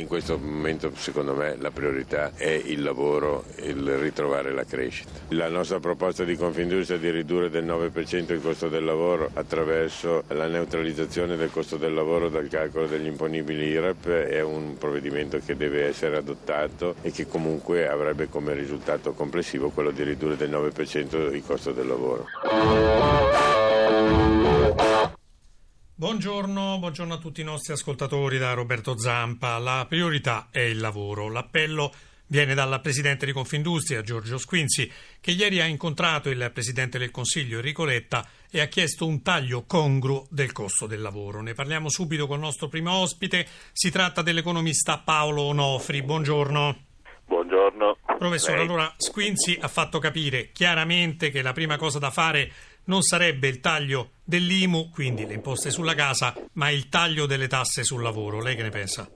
In questo momento secondo me la priorità è il lavoro, il ritrovare la crescita. La nostra proposta di Confindustria è di ridurre del 9% il costo del lavoro attraverso la neutralizzazione del costo del lavoro dal calcolo degli imponibili IRAP è un provvedimento che deve essere adottato e che comunque avrebbe come risultato complessivo quello di ridurre del 9% il costo del lavoro. Buongiorno, buongiorno, a tutti i nostri ascoltatori da Roberto Zampa. La priorità è il lavoro. L'appello viene dal presidente di Confindustria, Giorgio Squinzi, che ieri ha incontrato il presidente del Consiglio, Enrico Letta, e ha chiesto un taglio congruo del costo del lavoro. Ne parliamo subito con il nostro primo ospite. Si tratta dell'economista Paolo Onofri. Buongiorno. Buongiorno. Professore, Lei. allora Squinzi ha fatto capire chiaramente che la prima cosa da fare non sarebbe il taglio dell'IMU, quindi le imposte sulla casa, ma il taglio delle tasse sul lavoro. Lei che ne pensa?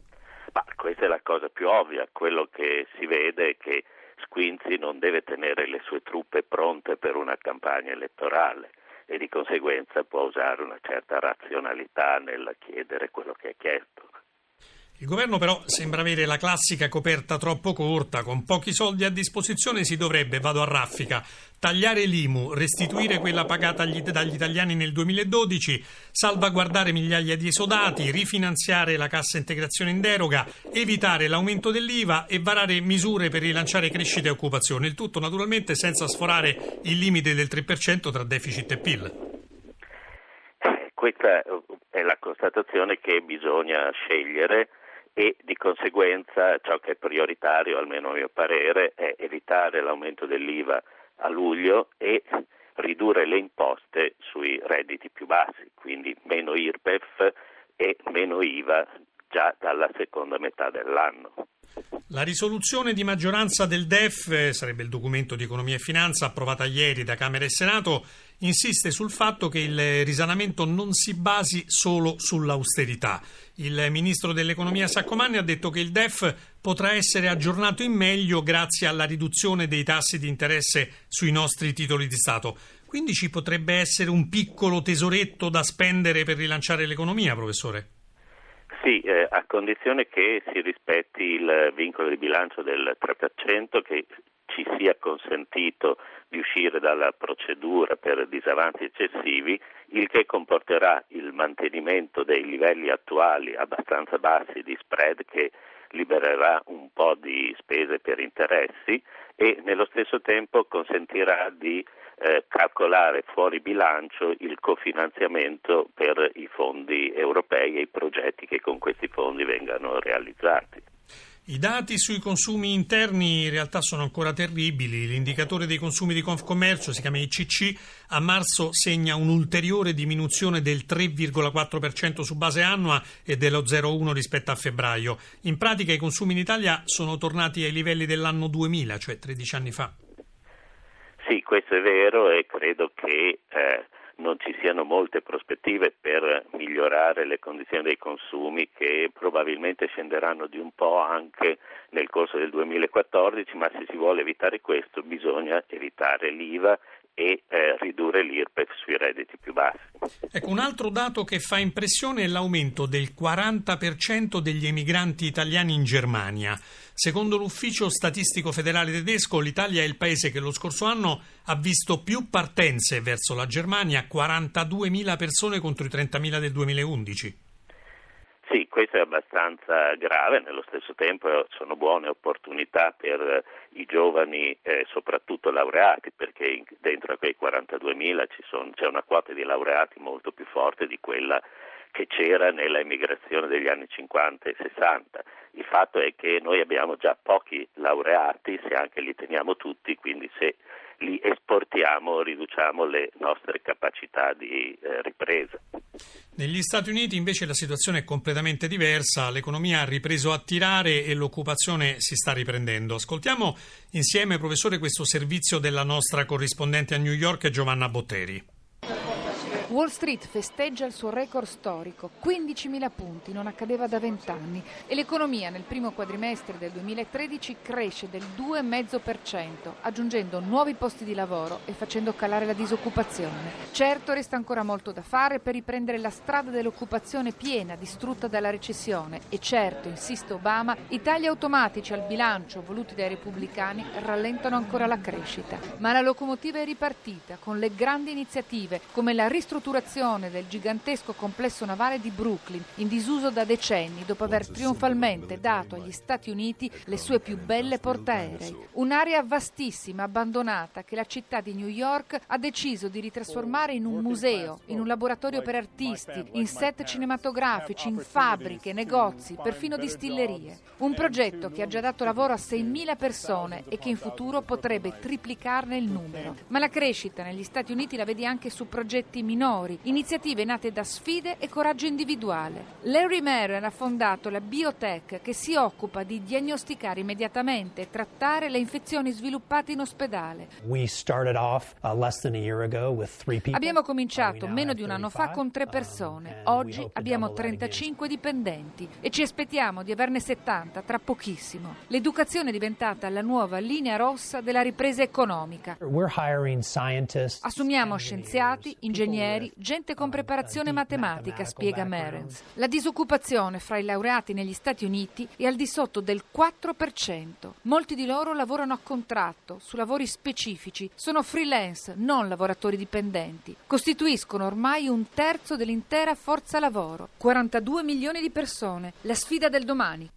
Ma questa è la cosa più ovvia. Quello che si vede è che Squinzi non deve tenere le sue truppe pronte per una campagna elettorale e di conseguenza può usare una certa razionalità nel chiedere quello che ha chiesto. Il governo però sembra avere la classica coperta troppo corta, con pochi soldi a disposizione si dovrebbe, vado a raffica, tagliare l'IMU, restituire quella pagata dagli italiani nel 2012, salvaguardare migliaia di esodati, rifinanziare la cassa integrazione in deroga, evitare l'aumento dell'IVA e varare misure per rilanciare crescita e occupazione, il tutto naturalmente senza sforare il limite del 3% tra deficit e PIL. Questa è la constatazione che bisogna scegliere e di conseguenza ciò che è prioritario, almeno a mio parere, è evitare l'aumento dell'IVA a luglio e ridurre le imposte sui redditi più bassi, quindi meno IRPEF e meno IVA già dalla seconda metà dell'anno. La risoluzione di maggioranza del DEF, sarebbe il documento di economia e finanza approvata ieri da Camera e Senato, insiste sul fatto che il risanamento non si basi solo sull'austerità. Il ministro dell'economia Saccomanni ha detto che il DEF potrà essere aggiornato in meglio grazie alla riduzione dei tassi di interesse sui nostri titoli di Stato. Quindi ci potrebbe essere un piccolo tesoretto da spendere per rilanciare l'economia, professore? Sì, eh, a condizione che si rispetti il vincolo di bilancio del 3%, che ci sia consentito di uscire dalla procedura per disavanzi eccessivi, il che comporterà il mantenimento dei livelli attuali abbastanza bassi di spread che libererà un po' di spese per interessi e nello stesso tempo consentirà di eh, calcolare fuori bilancio il cofinanziamento per i fondi europei e i progetti che con questi fondi vengano realizzati. I dati sui consumi interni in realtà sono ancora terribili. L'indicatore dei consumi di Confcommercio, si chiama ICC, a marzo segna un'ulteriore diminuzione del 3,4% su base annua e dello 0,1% rispetto a febbraio. In pratica i consumi in Italia sono tornati ai livelli dell'anno 2000, cioè 13 anni fa. Sì, questo è vero e credo che eh, non ci siano molte prospettive per migliorare le condizioni dei consumi che probabilmente scenderanno di un po' anche nel corso del 2014, ma se si vuole evitare questo bisogna evitare l'IVA e eh, ridurre l'IRPEF sui redditi più bassi. Ecco, un altro dato che fa impressione è l'aumento del 40% degli emigranti italiani in Germania. Secondo l'Ufficio Statistico Federale tedesco, l'Italia è il paese che lo scorso anno ha visto più partenze verso la Germania, 42.000 persone contro i 30.000 del 2011. Sì, questo è abbastanza grave, nello stesso tempo sono buone opportunità per i giovani, eh, soprattutto laureati, perché dentro a quei 42.000 sono, c'è una quota di laureati molto più forte di quella che c'era nella emigrazione degli anni 50 e 60. Il fatto è che noi abbiamo già pochi laureati, se anche li teniamo tutti, quindi se li esportiamo riduciamo le nostre capacità di eh, ripresa. Negli Stati Uniti invece la situazione è completamente diversa, l'economia ha ripreso a tirare e l'occupazione si sta riprendendo. Ascoltiamo insieme, professore, questo servizio della nostra corrispondente a New York, Giovanna Botteri. Wall Street festeggia il suo record storico, 15.000 punti, non accadeva da vent'anni, e l'economia nel primo quadrimestre del 2013 cresce del 2,5%, aggiungendo nuovi posti di lavoro e facendo calare la disoccupazione. Certo resta ancora molto da fare per riprendere la strada dell'occupazione piena, distrutta dalla recessione, e certo, insiste Obama, i tagli automatici al bilancio voluti dai repubblicani rallentano ancora la crescita. Ma la locomotiva è ripartita con le grandi iniziative come la ristrutturazione ristrutturazione del gigantesco complesso navale di Brooklyn, in disuso da decenni dopo aver trionfalmente dato agli Stati Uniti le sue più belle portaerei. Un'area vastissima, abbandonata, che la città di New York ha deciso di ritrasformare in un museo, in un laboratorio per artisti, in set cinematografici, in fabbriche, negozi, perfino distillerie. Un progetto che ha già dato lavoro a 6.000 persone e che in futuro potrebbe triplicarne il numero. Ma la crescita negli Stati Uniti la vedi anche su progetti minori minori, iniziative nate da sfide e coraggio individuale. Larry Merrill ha fondato la Biotech che si occupa di diagnosticare immediatamente e trattare le infezioni sviluppate in ospedale. Uh, abbiamo cominciato meno di un anno fa con tre um, persone, oggi abbiamo 35 dipendenti e ci aspettiamo di averne 70 tra pochissimo. L'educazione è diventata la nuova linea rossa della ripresa economica. Assumiamo scienziati, ingegneri, ingegneri, gente con preparazione matematica, spiega Merens. La disoccupazione fra i laureati negli Stati Uniti è al di sotto del 4%. Molti di loro lavorano a contratto, su lavori specifici, sono freelance, non lavoratori dipendenti. Costituiscono ormai un terzo dell'intera forza lavoro, 42 milioni di persone, la sfida del domani.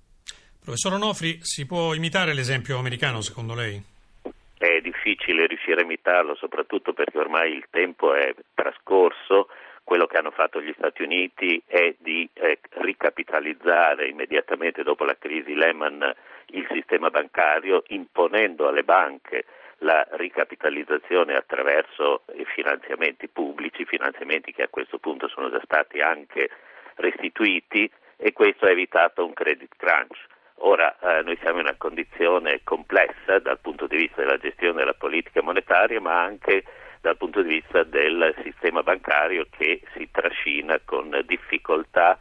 Professor Onofri, si può imitare l'esempio americano secondo lei? È difficile riuscire a imitarlo, soprattutto perché ormai il tempo è trascorso. Quello che hanno fatto gli Stati Uniti è di eh, ricapitalizzare immediatamente dopo la crisi Lehman il sistema bancario, imponendo alle banche la ricapitalizzazione attraverso finanziamenti pubblici, finanziamenti che a questo punto sono già stati anche restituiti e questo ha evitato un credit crunch. Ora eh, noi siamo in una condizione complessa dal punto di vista della gestione della politica monetaria, ma anche dal punto di vista del sistema bancario che si trascina con difficoltà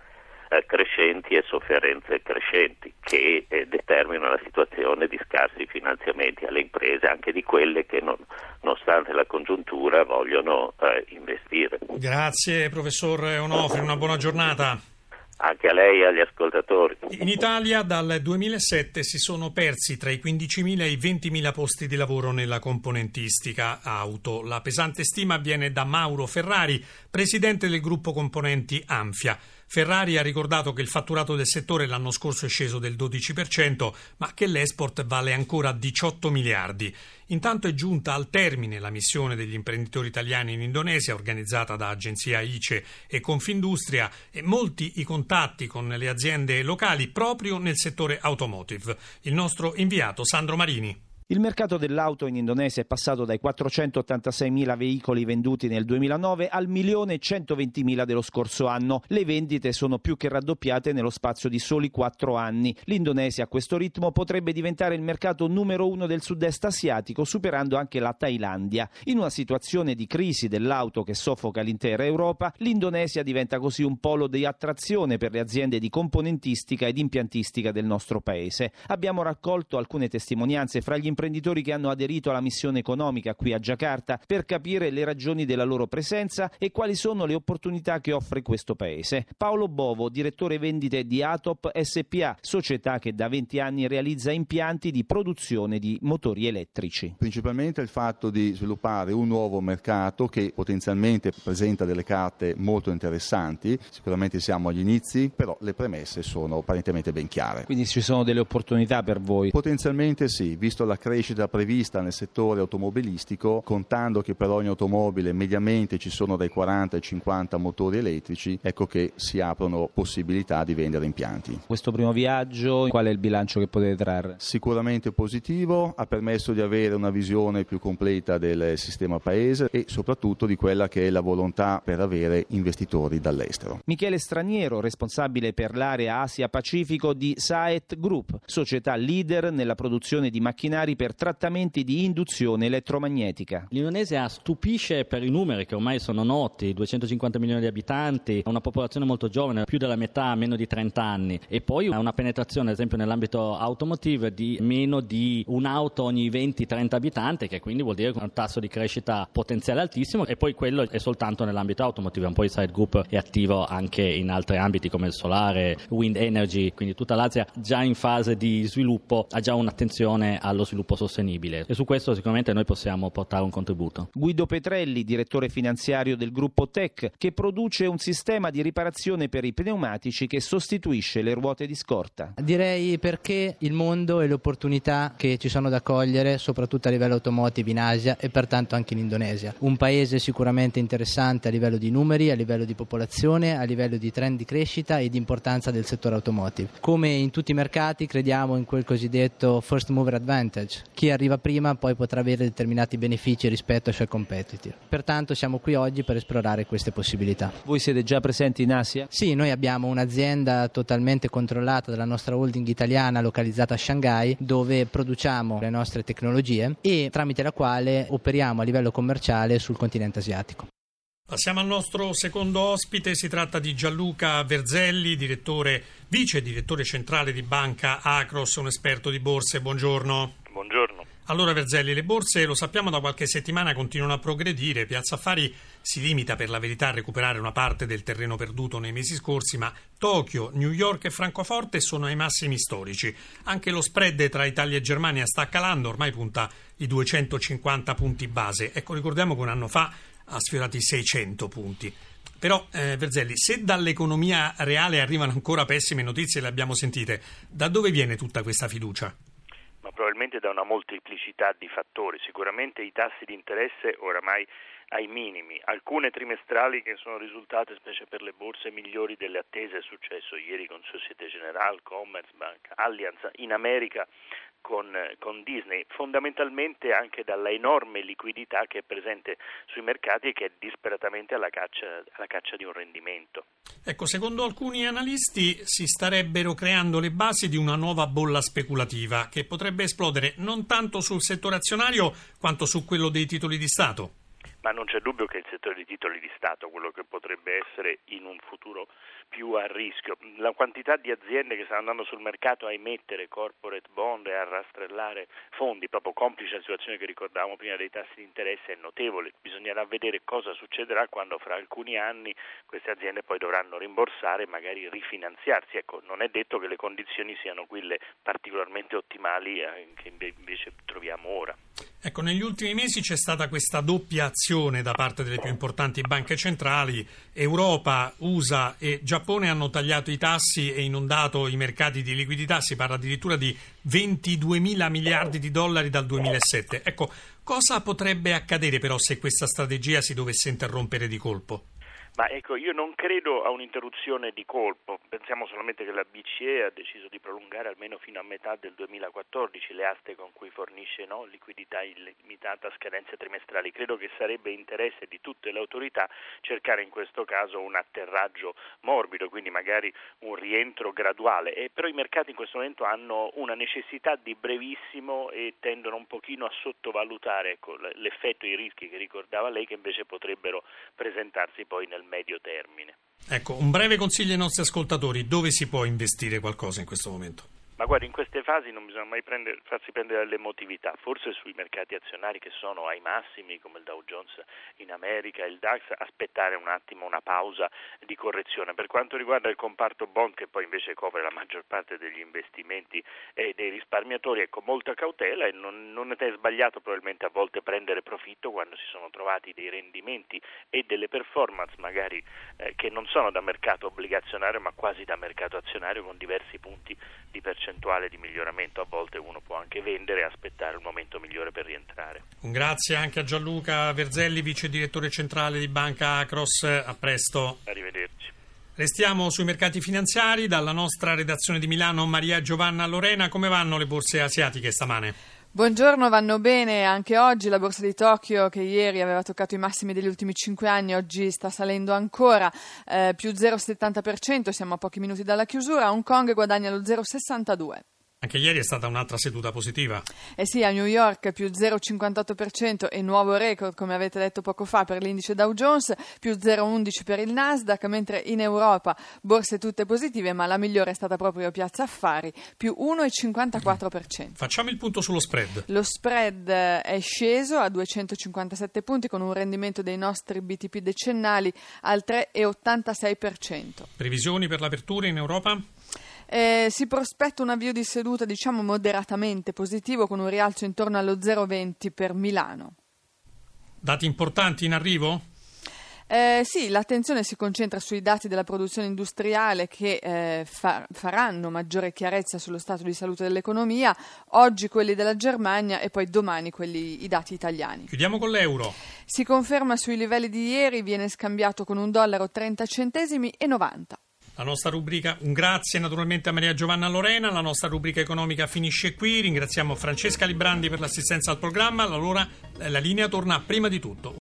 eh, crescenti e sofferenze crescenti che eh, determinano la situazione di scarsi finanziamenti alle imprese, anche di quelle che non, nonostante la congiuntura vogliono eh, investire. Grazie professor Onofri, una buona giornata anche a lei e agli ascoltatori. In Italia dal 2007 si sono persi tra i 15.000 e i 20.000 posti di lavoro nella componentistica auto. La pesante stima viene da Mauro Ferrari, presidente del gruppo componenti Amfia. Ferrari ha ricordato che il fatturato del settore l'anno scorso è sceso del 12%, ma che l'export vale ancora 18 miliardi. Intanto è giunta al termine la missione degli imprenditori italiani in Indonesia, organizzata da agenzia ICE e Confindustria, e molti i contatti con le aziende locali proprio nel settore automotive. Il nostro inviato Sandro Marini. Il mercato dell'auto in Indonesia è passato dai 486.000 veicoli venduti nel 2009 al 1.120.000 dello scorso anno. Le vendite sono più che raddoppiate nello spazio di soli quattro anni. L'Indonesia a questo ritmo potrebbe diventare il mercato numero uno del sud-est asiatico, superando anche la Thailandia. In una situazione di crisi dell'auto che soffoca l'intera Europa, l'Indonesia diventa così un polo di attrazione per le aziende di componentistica ed impiantistica del nostro paese. Abbiamo raccolto alcune testimonianze fra gli imprenditori che hanno aderito alla missione economica qui a Giacarta per capire le ragioni della loro presenza e quali sono le opportunità che offre questo paese. Paolo Bovo, direttore vendite di Atop SPA, società che da 20 anni realizza impianti di produzione di motori elettrici. Principalmente il fatto di sviluppare un nuovo mercato che potenzialmente presenta delle carte molto interessanti, sicuramente siamo agli inizi, però le premesse sono apparentemente ben chiare. Quindi ci sono delle opportunità per voi? Potenzialmente sì, visto la crescita prevista nel settore automobilistico, contando che per ogni automobile mediamente ci sono dai 40 ai 50 motori elettrici, ecco che si aprono possibilità di vendere impianti. Questo primo viaggio, qual è il bilancio che potete trarre? Sicuramente positivo, ha permesso di avere una visione più completa del sistema paese e soprattutto di quella che è la volontà per avere investitori dall'estero. Michele Straniero, responsabile per l'area Asia-Pacifico di Saet Group, società leader nella produzione di macchinari per trattamenti di induzione elettromagnetica. L'Indonesia stupisce per i numeri che ormai sono noti, 250 milioni di abitanti, una popolazione molto giovane, più della metà meno di 30 anni. E poi una penetrazione ad esempio nell'ambito automotive di meno di un'auto ogni 20-30 abitanti che quindi vuol dire un tasso di crescita potenziale altissimo. E poi quello è soltanto nell'ambito automotive, un po' il side group è attivo anche in altri ambiti come il solare, wind energy, quindi tutta l'Asia già in fase di sviluppo ha già un'attenzione allo sviluppo sostenibile e su questo sicuramente noi possiamo portare un contributo. Guido Petrelli, direttore finanziario del gruppo Tech, che produce un sistema di riparazione per i pneumatici che sostituisce le ruote di scorta. Direi perché il mondo e le opportunità che ci sono da cogliere, soprattutto a livello automotive in Asia e pertanto anche in Indonesia. Un paese sicuramente interessante a livello di numeri, a livello di popolazione, a livello di trend di crescita e di importanza del settore automotive. Come in tutti i mercati crediamo in quel cosiddetto first mover advantage. Chi arriva prima poi potrà avere determinati benefici rispetto ai suoi competitor. Pertanto siamo qui oggi per esplorare queste possibilità. Voi siete già presenti in Asia? Sì, noi abbiamo un'azienda totalmente controllata dalla nostra holding italiana localizzata a Shanghai dove produciamo le nostre tecnologie e tramite la quale operiamo a livello commerciale sul continente asiatico. Passiamo al nostro secondo ospite, si tratta di Gianluca Verzelli, direttore, vice direttore centrale di Banca Acros, un esperto di borse. Buongiorno. Buongiorno. Allora Verzelli, le borse lo sappiamo da qualche settimana continuano a progredire, Piazza Affari si limita per la verità a recuperare una parte del terreno perduto nei mesi scorsi, ma Tokyo, New York e Francoforte sono ai massimi storici. Anche lo spread tra Italia e Germania sta calando, ormai punta i 250 punti base. Ecco, ricordiamo che un anno fa ha sfiorato i 600 punti. Però, eh, Verzelli, se dall'economia reale arrivano ancora pessime notizie, le abbiamo sentite, da dove viene tutta questa fiducia? Ma probabilmente da una molteplicità di fattori. Sicuramente i tassi di interesse oramai ai minimi, alcune trimestrali che sono risultate, specie per le borse, migliori delle attese, è successo ieri con Societe Generale, Commerzbank, Allianz, in America con, con, Disney, fondamentalmente anche dalla enorme liquidità che è presente sui mercati e che è disperatamente alla caccia, alla caccia di un rendimento. Ecco, secondo alcuni analisti si starebbero creando le basi di una nuova bolla speculativa che potrebbe esplodere non tanto sul settore azionario quanto su quello dei titoli di Stato ma non c'è dubbio che il settore dei titoli di Stato, quello che potrebbe essere in un futuro più a rischio. La quantità di aziende che stanno andando sul mercato a emettere corporate bond e a rastrellare fondi, proprio complice la situazione che ricordavamo prima dei tassi di interesse, è notevole. Bisognerà vedere cosa succederà quando fra alcuni anni queste aziende poi dovranno rimborsare e magari rifinanziarsi. Ecco, non è detto che le condizioni siano quelle particolarmente ottimali eh, che invece troviamo ora. Ecco, negli ultimi mesi c'è stata questa doppia azione da parte delle più importanti banche centrali. Europa, USA e Giappone hanno tagliato i tassi e inondato i mercati di liquidità. Si parla addirittura di 22 mila miliardi di dollari dal 2007. Ecco, cosa potrebbe accadere però se questa strategia si dovesse interrompere di colpo? Ma ecco, io non credo a un'interruzione di colpo, pensiamo solamente che la BCE ha deciso di prolungare almeno fino a metà del 2014 le aste con cui fornisce no, liquidità illimitata a scadenze trimestrali. Credo che sarebbe interesse di tutte le autorità cercare in questo caso un atterraggio morbido, quindi magari un rientro graduale, e però i mercati in questo momento hanno una necessità di brevissimo e tendono un pochino a sottovalutare ecco, l'effetto e i rischi che ricordava lei che invece potrebbero presentarsi poi nel medio termine. Ecco, un breve consiglio ai nostri ascoltatori, dove si può investire qualcosa in questo momento? Ma guardi, in queste fasi non bisogna mai prendere, farsi prendere dall'emotività, forse sui mercati azionari che sono ai massimi, come il Dow Jones in America il DAX, aspettare un attimo una pausa di correzione. Per quanto riguarda il comparto bond, che poi invece copre la maggior parte degli investimenti e dei risparmiatori, ecco, molta cautela e non, non è sbagliato probabilmente a volte prendere profitto quando si sono trovati dei rendimenti e delle performance magari eh, che non sono da mercato obbligazionario ma quasi da mercato azionario con diversi punti di percentuale percentuale di miglioramento a volte uno può anche vendere e aspettare il momento migliore per rientrare. Un grazie anche a Gianluca Verzelli, vice direttore centrale di Banca Acros. A presto. Arrivederci. Restiamo sui mercati finanziari. Dalla nostra redazione di Milano, Maria Giovanna Lorena, come vanno le borse asiatiche stamane? Buongiorno, vanno bene anche oggi. La borsa di Tokyo, che ieri aveva toccato i massimi degli ultimi cinque anni, oggi sta salendo ancora, eh, più 0,70%, siamo a pochi minuti dalla chiusura. Hong Kong guadagna lo 0,62%. Anche ieri è stata un'altra seduta positiva. Eh sì, a New York più 0,58% e nuovo record, come avete detto poco fa, per l'indice Dow Jones, più 0,11% per il Nasdaq, mentre in Europa borse tutte positive, ma la migliore è stata proprio Piazza Affari, più 1,54%. Facciamo il punto sullo spread. Lo spread eh, è sceso a 257 punti con un rendimento dei nostri BTP decennali al 3,86%. Previsioni per l'apertura in Europa? Eh, si prospetta un avvio di seduta diciamo moderatamente positivo con un rialzo intorno allo 0,20 per Milano. Dati importanti in arrivo? Eh, sì, l'attenzione si concentra sui dati della produzione industriale che eh, fa- faranno maggiore chiarezza sullo stato di salute dell'economia, oggi quelli della Germania e poi domani quelli, i dati italiani. Chiudiamo con l'euro. Si conferma sui livelli di ieri, viene scambiato con un dollaro 30 centesimi e 90. La nostra rubrica, un grazie naturalmente a Maria Giovanna Lorena, la nostra rubrica economica finisce qui, ringraziamo Francesca Librandi per l'assistenza al programma, allora la linea torna prima di tutto.